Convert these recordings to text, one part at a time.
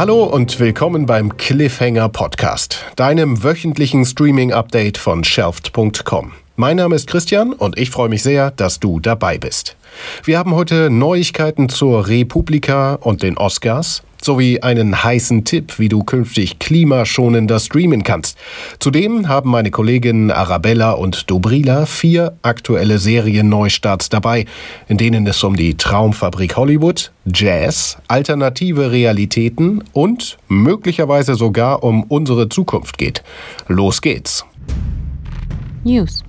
Hallo und willkommen beim Cliffhanger Podcast, deinem wöchentlichen Streaming-Update von Shelft.com. Mein Name ist Christian und ich freue mich sehr, dass du dabei bist. Wir haben heute Neuigkeiten zur Republika und den Oscars sowie einen heißen Tipp, wie du künftig klimaschonender streamen kannst. Zudem haben meine Kolleginnen Arabella und Dobrila vier aktuelle Serienneustarts dabei, in denen es um die Traumfabrik Hollywood, Jazz, alternative Realitäten und möglicherweise sogar um unsere Zukunft geht. Los geht's. News.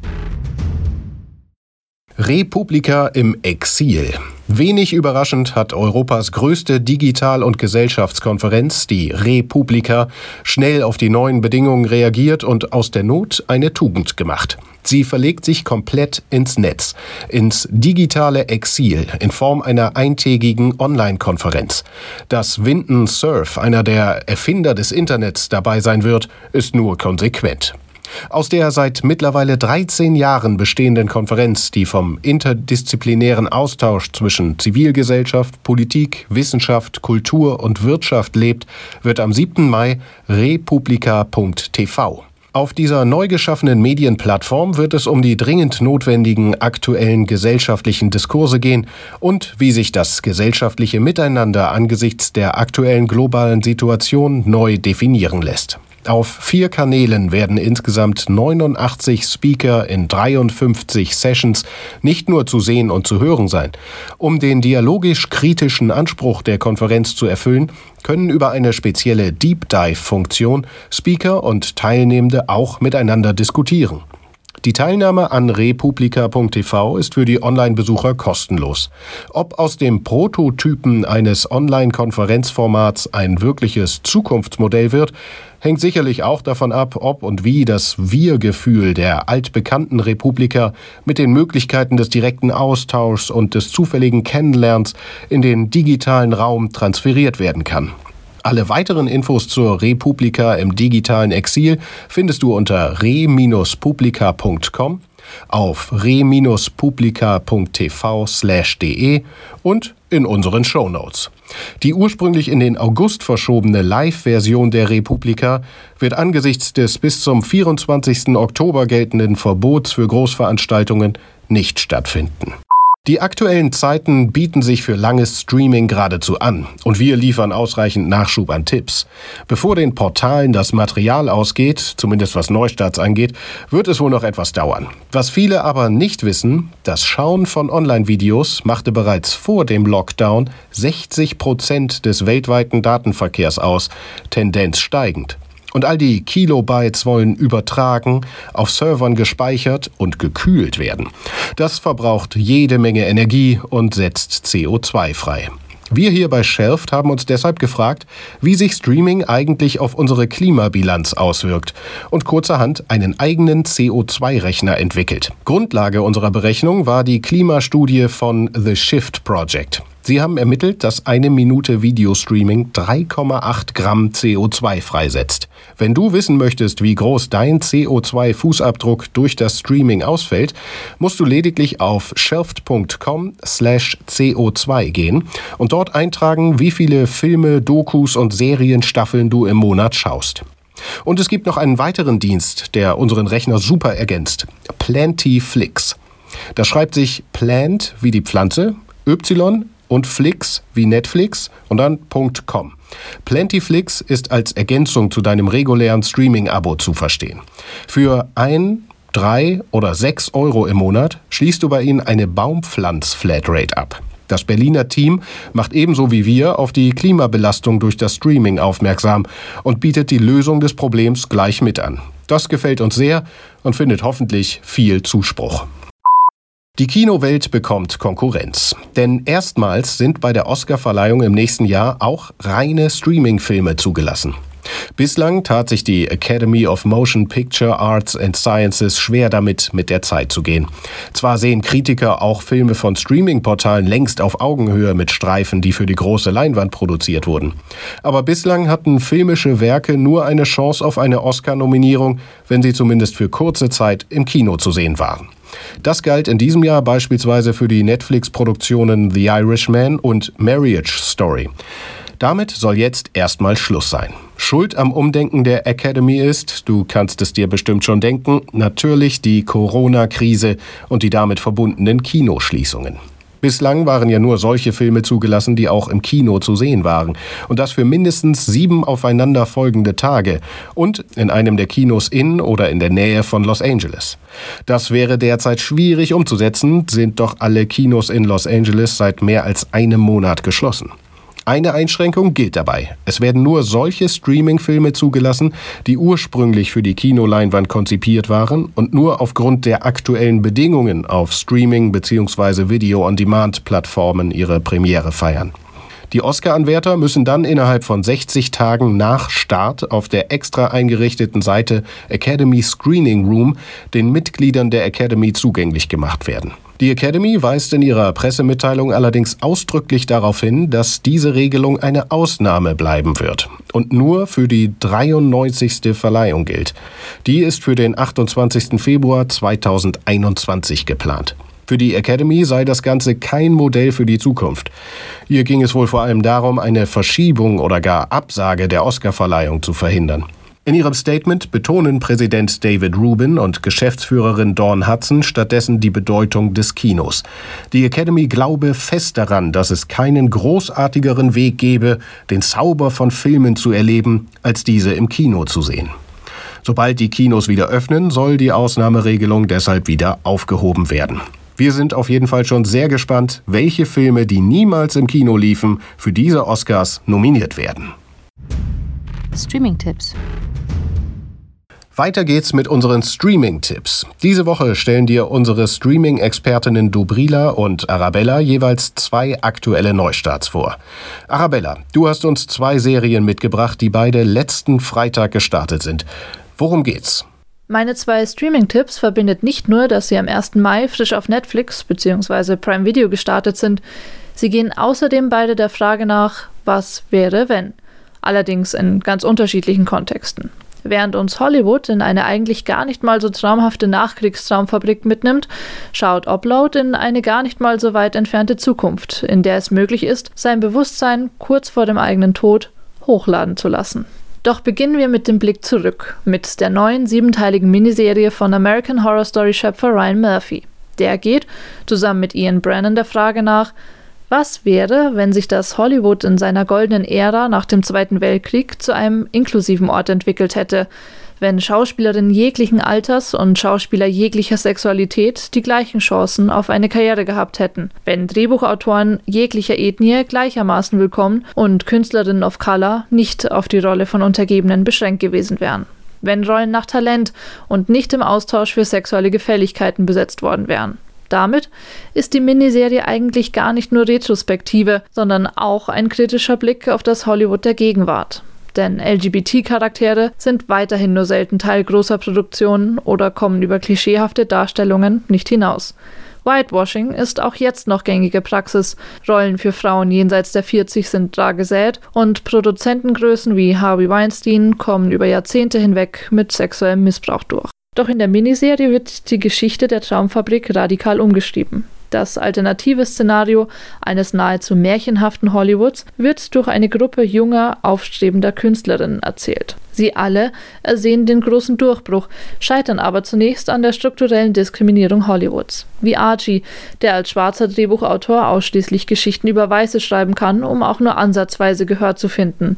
Republika im Exil. Wenig überraschend hat Europas größte Digital- und Gesellschaftskonferenz, die Republika, schnell auf die neuen Bedingungen reagiert und aus der Not eine Tugend gemacht. Sie verlegt sich komplett ins Netz, ins digitale Exil in Form einer eintägigen Online-Konferenz. Dass Winton Cerf, einer der Erfinder des Internets, dabei sein wird, ist nur konsequent. Aus der seit mittlerweile 13 Jahren bestehenden Konferenz, die vom interdisziplinären Austausch zwischen Zivilgesellschaft, Politik, Wissenschaft, Kultur und Wirtschaft lebt, wird am 7. Mai republika.tv. Auf dieser neu geschaffenen Medienplattform wird es um die dringend notwendigen aktuellen gesellschaftlichen Diskurse gehen und wie sich das gesellschaftliche Miteinander angesichts der aktuellen globalen Situation neu definieren lässt. Auf vier Kanälen werden insgesamt 89 Speaker in 53 Sessions nicht nur zu sehen und zu hören sein. Um den dialogisch-kritischen Anspruch der Konferenz zu erfüllen, können über eine spezielle Deep Dive-Funktion Speaker und Teilnehmende auch miteinander diskutieren. Die Teilnahme an republika.tv ist für die Online-Besucher kostenlos. Ob aus dem Prototypen eines Online-Konferenzformats ein wirkliches Zukunftsmodell wird, hängt sicherlich auch davon ab, ob und wie das Wir-Gefühl der altbekannten Republika mit den Möglichkeiten des direkten Austauschs und des zufälligen Kennenlernens in den digitalen Raum transferiert werden kann. Alle weiteren Infos zur Republika im digitalen Exil findest du unter re-publica.com, auf re-publica.tv/de und in unseren Shownotes. Die ursprünglich in den August verschobene Live-Version der Republika wird angesichts des bis zum 24. Oktober geltenden Verbots für Großveranstaltungen nicht stattfinden. Die aktuellen Zeiten bieten sich für langes Streaming geradezu an und wir liefern ausreichend Nachschub an Tipps. Bevor den Portalen das Material ausgeht, zumindest was Neustarts angeht, wird es wohl noch etwas dauern. Was viele aber nicht wissen, das Schauen von Online-Videos machte bereits vor dem Lockdown 60 Prozent des weltweiten Datenverkehrs aus, Tendenz steigend. Und all die Kilobytes wollen übertragen, auf Servern gespeichert und gekühlt werden. Das verbraucht jede Menge Energie und setzt CO2 frei. Wir hier bei Shelft haben uns deshalb gefragt, wie sich Streaming eigentlich auf unsere Klimabilanz auswirkt und kurzerhand einen eigenen CO2-Rechner entwickelt. Grundlage unserer Berechnung war die Klimastudie von The Shift Project. Sie haben ermittelt, dass eine Minute Videostreaming 3,8 Gramm CO2 freisetzt. Wenn du wissen möchtest, wie groß dein CO2-Fußabdruck durch das Streaming ausfällt, musst du lediglich auf shelft.com slash CO2 gehen und dort eintragen, wie viele Filme, Dokus und Serienstaffeln du im Monat schaust. Und es gibt noch einen weiteren Dienst, der unseren Rechner super ergänzt. Plantyflix. Das schreibt sich Plant wie die Pflanze, Y und Flix wie Netflix und dann .com. Plentyflix ist als Ergänzung zu deinem regulären Streaming-Abo zu verstehen. Für ein, drei oder sechs Euro im Monat schließt du bei ihnen eine Baumpflanz-Flatrate ab. Das Berliner Team macht ebenso wie wir auf die Klimabelastung durch das Streaming aufmerksam und bietet die Lösung des Problems gleich mit an. Das gefällt uns sehr und findet hoffentlich viel Zuspruch. Die Kinowelt bekommt Konkurrenz. Denn erstmals sind bei der Oscarverleihung im nächsten Jahr auch reine Streaming-Filme zugelassen. Bislang tat sich die Academy of Motion Picture Arts and Sciences schwer damit, mit der Zeit zu gehen. Zwar sehen Kritiker auch Filme von Streaming-Portalen längst auf Augenhöhe mit Streifen, die für die große Leinwand produziert wurden. Aber bislang hatten filmische Werke nur eine Chance auf eine Oscar-Nominierung, wenn sie zumindest für kurze Zeit im Kino zu sehen waren. Das galt in diesem Jahr beispielsweise für die Netflix-Produktionen The Irishman und Marriage Story. Damit soll jetzt erstmal Schluss sein. Schuld am Umdenken der Academy ist, du kannst es dir bestimmt schon denken, natürlich die Corona-Krise und die damit verbundenen Kinoschließungen. Bislang waren ja nur solche Filme zugelassen, die auch im Kino zu sehen waren. Und das für mindestens sieben aufeinanderfolgende Tage und in einem der Kinos in oder in der Nähe von Los Angeles. Das wäre derzeit schwierig umzusetzen, sind doch alle Kinos in Los Angeles seit mehr als einem Monat geschlossen. Eine Einschränkung gilt dabei. Es werden nur solche Streaming-Filme zugelassen, die ursprünglich für die Kinoleinwand konzipiert waren und nur aufgrund der aktuellen Bedingungen auf Streaming- bzw. Video-on-Demand-Plattformen ihre Premiere feiern. Die Oscar-Anwärter müssen dann innerhalb von 60 Tagen nach Start auf der extra eingerichteten Seite Academy Screening Room den Mitgliedern der Academy zugänglich gemacht werden. Die Academy weist in ihrer Pressemitteilung allerdings ausdrücklich darauf hin, dass diese Regelung eine Ausnahme bleiben wird und nur für die 93. Verleihung gilt. Die ist für den 28. Februar 2021 geplant. Für die Academy sei das Ganze kein Modell für die Zukunft. Hier ging es wohl vor allem darum, eine Verschiebung oder gar Absage der Oscarverleihung zu verhindern. In ihrem Statement betonen Präsident David Rubin und Geschäftsführerin Dawn Hudson stattdessen die Bedeutung des Kinos. Die Academy glaube fest daran, dass es keinen großartigeren Weg gebe, den Zauber von Filmen zu erleben, als diese im Kino zu sehen. Sobald die Kinos wieder öffnen, soll die Ausnahmeregelung deshalb wieder aufgehoben werden. Wir sind auf jeden Fall schon sehr gespannt, welche Filme, die niemals im Kino liefen, für diese Oscars nominiert werden. Streaming-Tipps weiter geht's mit unseren Streaming-Tipps. Diese Woche stellen dir unsere Streaming-Expertinnen Dubrila und Arabella jeweils zwei aktuelle Neustarts vor. Arabella, du hast uns zwei Serien mitgebracht, die beide letzten Freitag gestartet sind. Worum geht's? Meine zwei Streaming-Tipps verbindet nicht nur, dass sie am 1. Mai frisch auf Netflix bzw. Prime Video gestartet sind, sie gehen außerdem beide der Frage nach, was wäre, wenn. Allerdings in ganz unterschiedlichen Kontexten. Während uns Hollywood in eine eigentlich gar nicht mal so traumhafte Nachkriegstraumfabrik mitnimmt, schaut Upload in eine gar nicht mal so weit entfernte Zukunft, in der es möglich ist, sein Bewusstsein kurz vor dem eigenen Tod hochladen zu lassen. Doch beginnen wir mit dem Blick zurück, mit der neuen siebenteiligen Miniserie von American Horror Story Schöpfer Ryan Murphy. Der geht, zusammen mit Ian Brennan, der Frage nach, was wäre, wenn sich das Hollywood in seiner goldenen Ära nach dem Zweiten Weltkrieg zu einem inklusiven Ort entwickelt hätte, wenn Schauspielerinnen jeglichen Alters und Schauspieler jeglicher Sexualität die gleichen Chancen auf eine Karriere gehabt hätten, wenn Drehbuchautoren jeglicher Ethnie gleichermaßen willkommen und Künstlerinnen of Color nicht auf die Rolle von Untergebenen beschränkt gewesen wären, wenn Rollen nach Talent und nicht im Austausch für sexuelle Gefälligkeiten besetzt worden wären. Damit ist die Miniserie eigentlich gar nicht nur Retrospektive, sondern auch ein kritischer Blick auf das Hollywood der Gegenwart. Denn LGBT-Charaktere sind weiterhin nur selten Teil großer Produktionen oder kommen über klischeehafte Darstellungen nicht hinaus. Whitewashing ist auch jetzt noch gängige Praxis. Rollen für Frauen jenseits der 40 sind rar gesät und Produzentengrößen wie Harvey Weinstein kommen über Jahrzehnte hinweg mit sexuellem Missbrauch durch. Doch in der Miniserie wird die Geschichte der Traumfabrik radikal umgeschrieben. Das alternative Szenario eines nahezu märchenhaften Hollywoods wird durch eine Gruppe junger, aufstrebender Künstlerinnen erzählt. Sie alle ersehen den großen Durchbruch, scheitern aber zunächst an der strukturellen Diskriminierung Hollywoods. Wie Archie, der als schwarzer Drehbuchautor ausschließlich Geschichten über Weiße schreiben kann, um auch nur ansatzweise Gehör zu finden.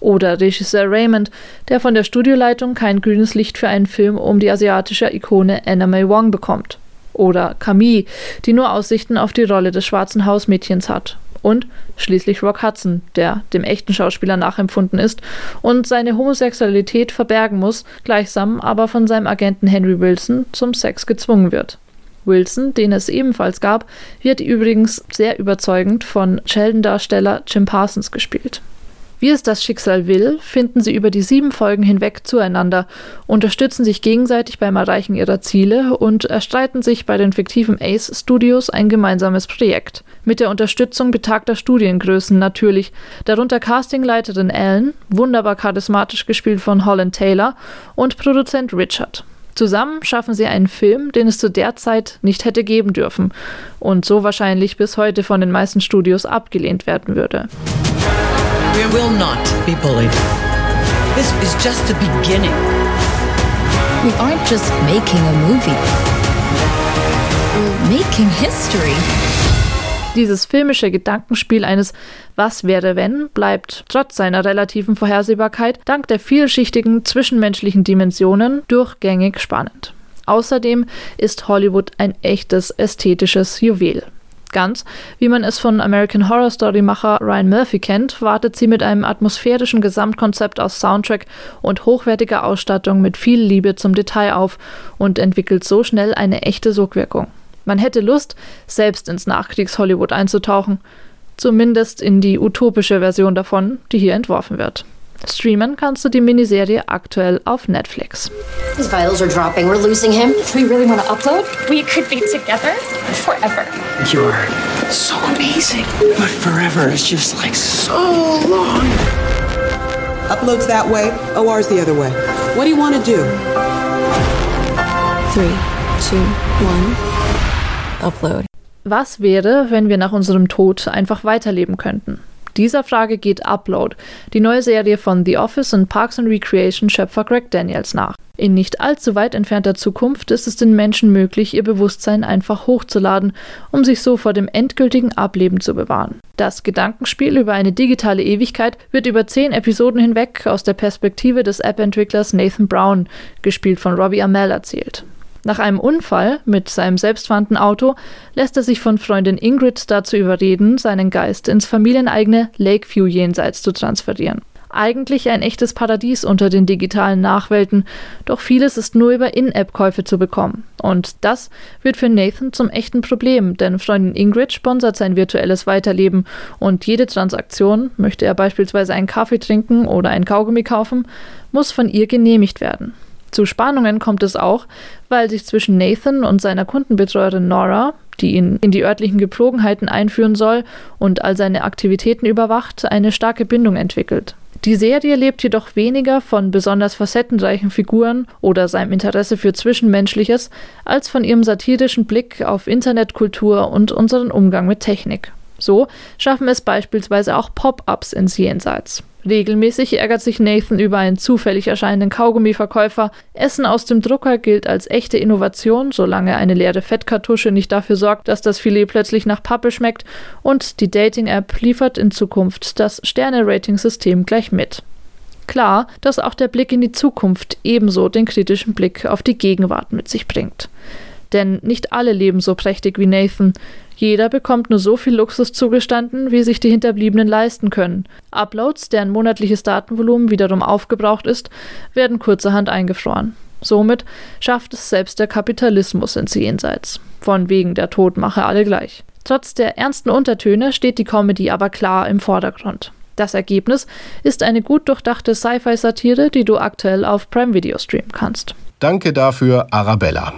Oder Regisseur Raymond, der von der Studioleitung kein grünes Licht für einen Film um die asiatische Ikone Anna May Wong bekommt. Oder Camille, die nur Aussichten auf die Rolle des schwarzen Hausmädchens hat. Und schließlich Rock Hudson, der dem echten Schauspieler nachempfunden ist und seine Homosexualität verbergen muss, gleichsam aber von seinem Agenten Henry Wilson zum Sex gezwungen wird. Wilson, den es ebenfalls gab, wird übrigens sehr überzeugend von Sheldon-Darsteller Jim Parsons gespielt. Wie es das Schicksal will, finden sie über die sieben Folgen hinweg zueinander, unterstützen sich gegenseitig beim Erreichen ihrer Ziele und erstreiten sich bei den fiktiven Ace Studios ein gemeinsames Projekt. Mit der Unterstützung betagter Studiengrößen natürlich, darunter Castingleiterin Ellen, wunderbar charismatisch gespielt von Holland Taylor, und Produzent Richard. Zusammen schaffen sie einen Film, den es zu der Zeit nicht hätte geben dürfen und so wahrscheinlich bis heute von den meisten Studios abgelehnt werden würde. We will not be bullied. This is just the beginning. We aren't just making a movie. We're making history. Dieses filmische Gedankenspiel eines Was wäre wenn bleibt trotz seiner relativen Vorhersehbarkeit dank der vielschichtigen zwischenmenschlichen Dimensionen durchgängig spannend. Außerdem ist Hollywood ein echtes ästhetisches Juwel. Ganz wie man es von American Horror Story Macher Ryan Murphy kennt, wartet sie mit einem atmosphärischen Gesamtkonzept aus Soundtrack und hochwertiger Ausstattung mit viel Liebe zum Detail auf und entwickelt so schnell eine echte Sogwirkung. Man hätte Lust, selbst ins Nachkriegs-Hollywood einzutauchen. Zumindest in die utopische Version davon, die hier entworfen wird. Streamen kannst du die Miniserie aktuell auf Netflix. His vitals are dropping. We're losing him. Do we really want to upload? We could be together forever. You're so amazing. But forever is just like so long. Uploads that way, OR's the other way. What do you want to do? Three, two, one. Upload. Was wäre, wenn wir nach unserem Tod einfach weiterleben könnten? Dieser Frage geht Upload, die neue Serie von The Office und Parks and Recreation Schöpfer Greg Daniels nach. In nicht allzu weit entfernter Zukunft ist es den Menschen möglich, ihr Bewusstsein einfach hochzuladen, um sich so vor dem endgültigen Ableben zu bewahren. Das Gedankenspiel über eine digitale Ewigkeit wird über zehn Episoden hinweg aus der Perspektive des App-Entwicklers Nathan Brown, gespielt von Robbie Amell, erzählt. Nach einem Unfall mit seinem selbstfahrenden Auto lässt er sich von Freundin Ingrid dazu überreden, seinen Geist ins familieneigene Lakeview jenseits zu transferieren. Eigentlich ein echtes Paradies unter den digitalen Nachwelten, doch vieles ist nur über In-App-Käufe zu bekommen. Und das wird für Nathan zum echten Problem, denn Freundin Ingrid sponsert sein virtuelles Weiterleben und jede Transaktion, möchte er beispielsweise einen Kaffee trinken oder ein Kaugummi kaufen, muss von ihr genehmigt werden. Zu Spannungen kommt es auch, weil sich zwischen Nathan und seiner Kundenbetreuerin Nora, die ihn in die örtlichen Gepflogenheiten einführen soll und all seine Aktivitäten überwacht, eine starke Bindung entwickelt. Die Serie lebt jedoch weniger von besonders facettenreichen Figuren oder seinem Interesse für Zwischenmenschliches, als von ihrem satirischen Blick auf Internetkultur und unseren Umgang mit Technik. So schaffen es beispielsweise auch Pop-ups ins Jenseits. Regelmäßig ärgert sich Nathan über einen zufällig erscheinenden Kaugummiverkäufer. Essen aus dem Drucker gilt als echte Innovation, solange eine leere Fettkartusche nicht dafür sorgt, dass das Filet plötzlich nach Pappe schmeckt. Und die Dating-App liefert in Zukunft das Sterne-Rating-System gleich mit. Klar, dass auch der Blick in die Zukunft ebenso den kritischen Blick auf die Gegenwart mit sich bringt. Denn nicht alle leben so prächtig wie Nathan. Jeder bekommt nur so viel Luxus zugestanden, wie sich die Hinterbliebenen leisten können. Uploads, deren monatliches Datenvolumen wiederum aufgebraucht ist, werden kurzerhand eingefroren. Somit schafft es selbst der Kapitalismus ins Jenseits. Von wegen der Tod mache alle gleich. Trotz der ernsten Untertöne steht die Comedy aber klar im Vordergrund. Das Ergebnis ist eine gut durchdachte Sci-Fi-Satire, die du aktuell auf Prime Video streamen kannst. Danke dafür, Arabella.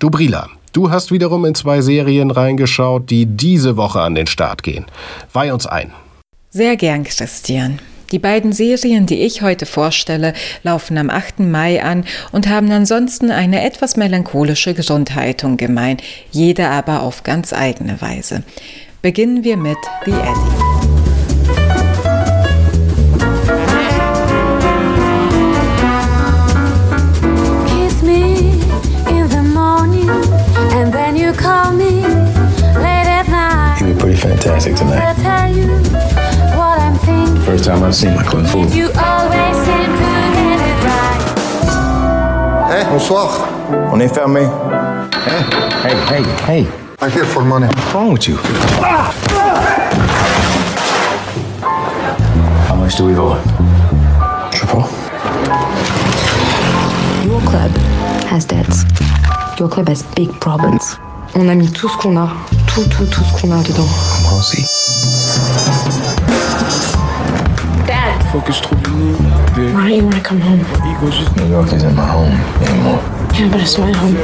Dubrila, du hast wiederum in zwei Serien reingeschaut, die diese Woche an den Start gehen. Weih uns ein. Sehr gern, Christian. Die beiden Serien, die ich heute vorstelle, laufen am 8. Mai an und haben ansonsten eine etwas melancholische Grundhaltung gemein, jede aber auf ganz eigene Weise. Beginnen wir mit The Eddie. Fantastic I tonight. tell you what I'm thinking. First time I've seen my clone fool. You always seem to get it right. Hey, bonsoir. On est fermé. Hey, hey, hey, hey. I'm here for money. What's wrong with you? How much do we owe? Triple. Your club has debts. Your club has big problems. On a mis tout ce qu'on a, tout, tout, tout ce qu'on a dedans. Moi aussi. Dad, Faut que je trouve une Why don't you want to come home? New York isn't my home anymore. Yeah, but it's my home.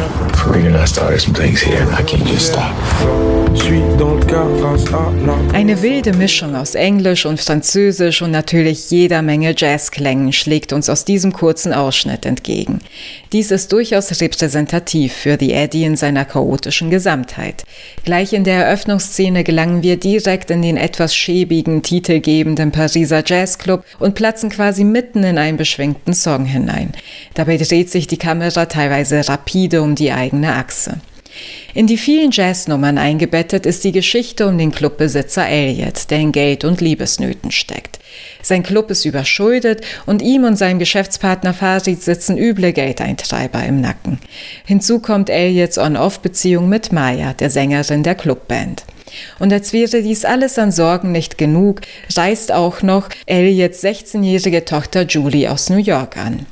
Eine wilde Mischung aus Englisch und Französisch und natürlich jeder Menge Jazzklängen schlägt uns aus diesem kurzen Ausschnitt entgegen. Dies ist durchaus repräsentativ für The Eddie in seiner chaotischen Gesamtheit. Gleich in der Eröffnungsszene gelangen wir direkt in den etwas schäbigen, titelgebenden Pariser Jazzclub und platzen quasi mitten in einen beschwingten Song hinein. Dabei dreht sich die Kamera teilweise rapide um die eigene Achse. In die vielen Jazznummern eingebettet ist die Geschichte um den Clubbesitzer Elliot, der in Geld und Liebesnöten steckt. Sein Club ist überschuldet und ihm und seinem Geschäftspartner Farid sitzen üble Geldeintreiber im Nacken. Hinzu kommt Elliots On-Off-Beziehung mit Maya, der Sängerin der Clubband. Und als wäre dies alles an Sorgen nicht genug, reist auch noch Elliots 16-jährige Tochter Julie aus New York an.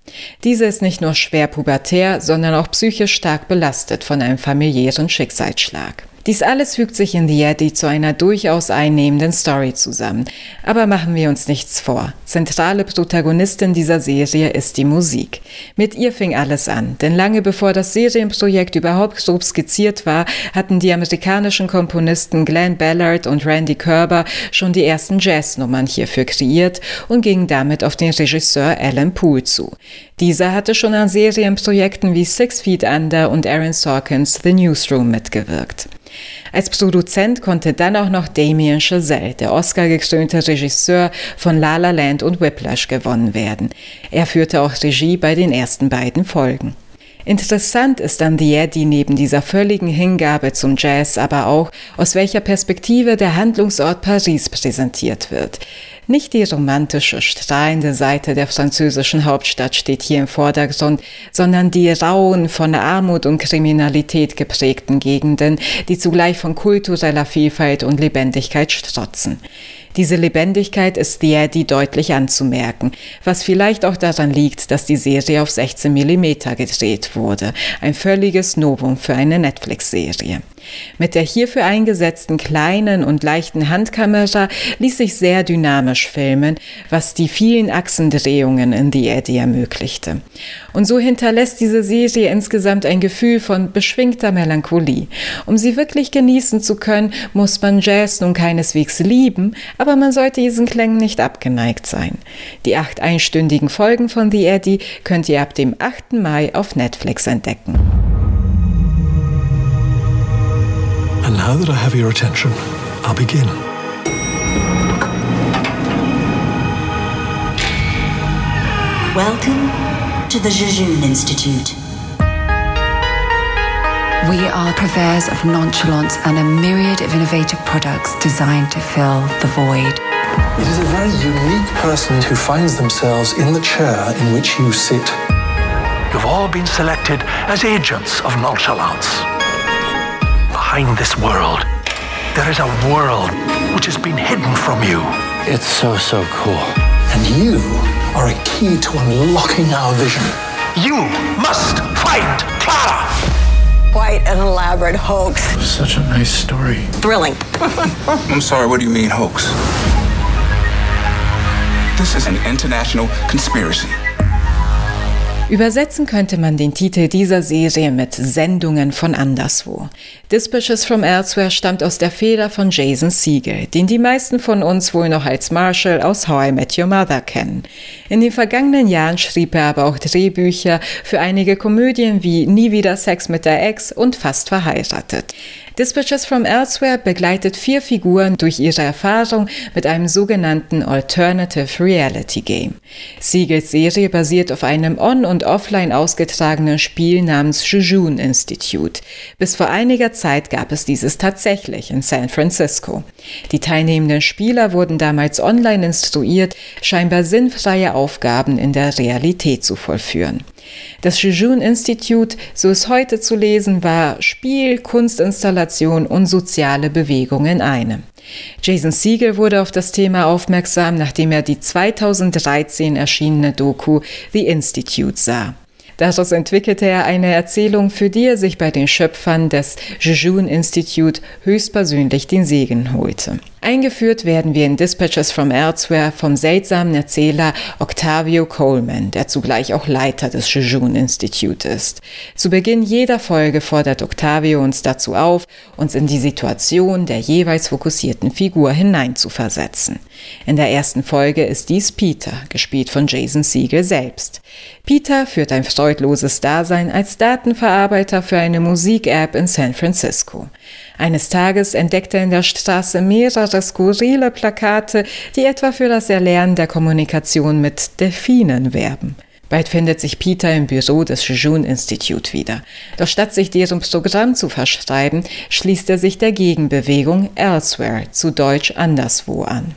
Diese ist nicht nur schwer pubertär, sondern auch psychisch stark belastet von einem familiären Schicksalsschlag. Dies alles fügt sich in The Yeti zu einer durchaus einnehmenden Story zusammen. Aber machen wir uns nichts vor. Zentrale Protagonistin dieser Serie ist die Musik. Mit ihr fing alles an, denn lange bevor das Serienprojekt überhaupt grob skizziert war, hatten die amerikanischen Komponisten Glenn Ballard und Randy Kerber schon die ersten Jazznummern hierfür kreiert und gingen damit auf den Regisseur Alan Poole zu. Dieser hatte schon an Serienprojekten wie Six Feet Under und Aaron Sorkins The Newsroom mitgewirkt. Als Produzent konnte dann auch noch Damien Chazelle, der Oscar-gekrönte Regisseur von La La Land und Whiplash, gewonnen werden. Er führte auch Regie bei den ersten beiden Folgen. Interessant ist an The Eddie neben dieser völligen Hingabe zum Jazz aber auch, aus welcher Perspektive der Handlungsort Paris präsentiert wird. Nicht die romantische, strahlende Seite der französischen Hauptstadt steht hier im Vordergrund, sondern die rauen, von Armut und Kriminalität geprägten Gegenden, die zugleich von kultureller Vielfalt und Lebendigkeit strotzen. Diese Lebendigkeit ist The Eddie deutlich anzumerken, was vielleicht auch daran liegt, dass die Serie auf 16 mm gedreht wurde, ein völliges Novum für eine Netflix-Serie. Mit der hierfür eingesetzten kleinen und leichten Handkamera ließ sich sehr dynamisch filmen, was die vielen Achsendrehungen in The Eddie ermöglichte. Und so hinterlässt diese Serie insgesamt ein Gefühl von beschwingter Melancholie. Um sie wirklich genießen zu können, muss man Jazz nun keineswegs lieben, aber man sollte diesen Klängen nicht abgeneigt sein. Die acht einstündigen Folgen von The Eddie könnt ihr ab dem 8. Mai auf Netflix entdecken. And now that I have your attention, I'll begin. Welcome to the Jejun Institute. We are purveyors of nonchalance and a myriad of innovative products designed to fill the void. It is a very unique person who finds themselves in the chair in which you sit. You've all been selected as agents of nonchalance. Behind this world, there is a world which has been hidden from you. It's so, so cool. And you are a key to unlocking our vision. You must find Clara! Quite an elaborate hoax. Such a nice story. Thrilling. I'm sorry, what do you mean hoax? This is an international conspiracy. Übersetzen könnte man den Titel dieser Serie mit Sendungen von anderswo. Dispatches from Elsewhere stammt aus der Feder von Jason Siegel, den die meisten von uns wohl noch als Marshall aus How I Met Your Mother kennen. In den vergangenen Jahren schrieb er aber auch Drehbücher für einige Komödien wie Nie wieder Sex mit der Ex und Fast verheiratet. Dispatches from Elsewhere begleitet vier Figuren durch ihre Erfahrung mit einem sogenannten Alternative Reality Game. Siegels Serie basiert auf einem on- und offline ausgetragenen Spiel namens Jejun Institute. Bis vor einiger Zeit gab es dieses tatsächlich in San Francisco. Die teilnehmenden Spieler wurden damals online instruiert, scheinbar sinnfreie Aufgaben in der Realität zu vollführen. Das Jejun Institute, so ist heute zu lesen, war Spiel, Kunstinstallation und soziale Bewegung in einem. Jason Siegel wurde auf das Thema aufmerksam, nachdem er die 2013 erschienene Doku The Institute sah. Daraus entwickelte er eine Erzählung, für die er sich bei den Schöpfern des Jejun Institute höchstpersönlich den Segen holte. Eingeführt werden wir in Dispatches from Elsewhere vom seltsamen Erzähler Octavio Coleman, der zugleich auch Leiter des Jejun Institute ist. Zu Beginn jeder Folge fordert Octavio uns dazu auf, uns in die Situation der jeweils fokussierten Figur hineinzuversetzen. In der ersten Folge ist dies Peter, gespielt von Jason Siegel selbst. Peter führt ein freudloses Dasein als Datenverarbeiter für eine Musik-App in San Francisco. Eines Tages entdeckt er in der Straße mehrere skurrile Plakate, die etwa für das Erlernen der Kommunikation mit Delfinen werben. Bald findet sich Peter im Büro des Jejun Institute wieder. Doch statt sich deren Programm zu verschreiben, schließt er sich der Gegenbewegung Elsewhere, zu Deutsch anderswo an.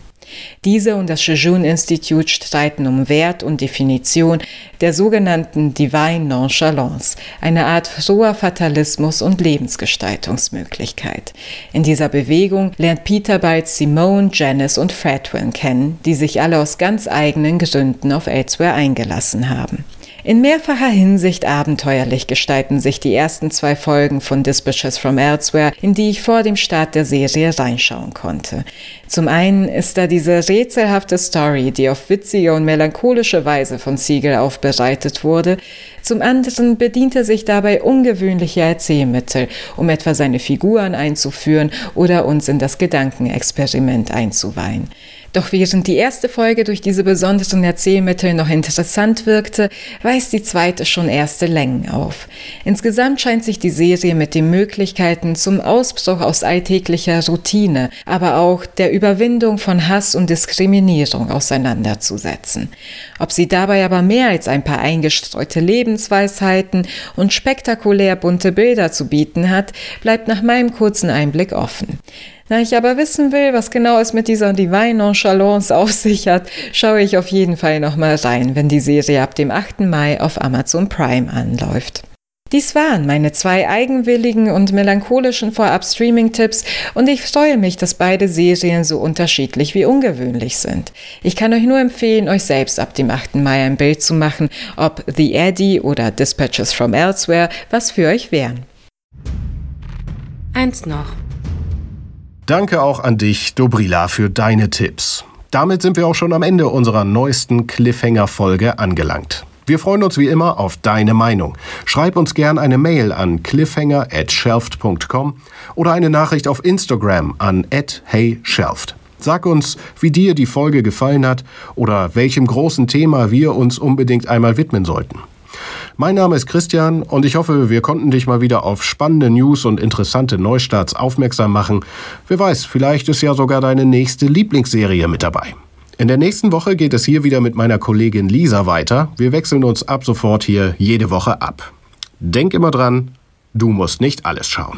Diese und das Jejun Institute streiten um Wert und Definition der sogenannten Divine Nonchalance, eine Art froher Fatalismus und Lebensgestaltungsmöglichkeit. In dieser Bewegung lernt Peter bald Simone, Janice und Fredwin kennen, die sich alle aus ganz eigenen Gründen auf Elsewhere eingelassen haben. In mehrfacher Hinsicht abenteuerlich gestalten sich die ersten zwei Folgen von Dispatches from Elsewhere, in die ich vor dem Start der Serie reinschauen konnte. Zum einen ist da diese rätselhafte Story, die auf witzige und melancholische Weise von Siegel aufbereitet wurde. Zum anderen bedient er sich dabei ungewöhnlicher Erzählmittel, um etwa seine Figuren einzuführen oder uns in das Gedankenexperiment einzuweihen. Doch während die erste Folge durch diese besonderen Erzählmittel noch interessant wirkte, weist die zweite schon erste Längen auf. Insgesamt scheint sich die Serie mit den Möglichkeiten zum Ausbruch aus alltäglicher Routine, aber auch der Überwindung von Hass und Diskriminierung auseinanderzusetzen. Ob sie dabei aber mehr als ein paar eingestreute Lebensweisheiten und spektakulär bunte Bilder zu bieten hat, bleibt nach meinem kurzen Einblick offen. Da ich aber wissen will, was genau es mit dieser Divine Nonchalance auf sich hat, schaue ich auf jeden Fall nochmal rein, wenn die Serie ab dem 8. Mai auf Amazon Prime anläuft. Dies waren meine zwei eigenwilligen und melancholischen Vorab-Streaming-Tipps und ich freue mich, dass beide Serien so unterschiedlich wie ungewöhnlich sind. Ich kann euch nur empfehlen, euch selbst ab dem 8. Mai ein Bild zu machen, ob The Eddie oder Dispatches from Elsewhere was für euch wären. Eins noch. Danke auch an dich, Dobrila, für deine Tipps. Damit sind wir auch schon am Ende unserer neuesten Cliffhanger-Folge angelangt. Wir freuen uns wie immer auf deine Meinung. Schreib uns gern eine Mail an cliffhanger@shelft.com oder eine Nachricht auf Instagram an @heyshelft. Sag uns, wie dir die Folge gefallen hat oder welchem großen Thema wir uns unbedingt einmal widmen sollten. Mein Name ist Christian und ich hoffe, wir konnten dich mal wieder auf spannende News und interessante Neustarts aufmerksam machen. Wer weiß, vielleicht ist ja sogar deine nächste Lieblingsserie mit dabei. In der nächsten Woche geht es hier wieder mit meiner Kollegin Lisa weiter. Wir wechseln uns ab sofort hier jede Woche ab. Denk immer dran, du musst nicht alles schauen.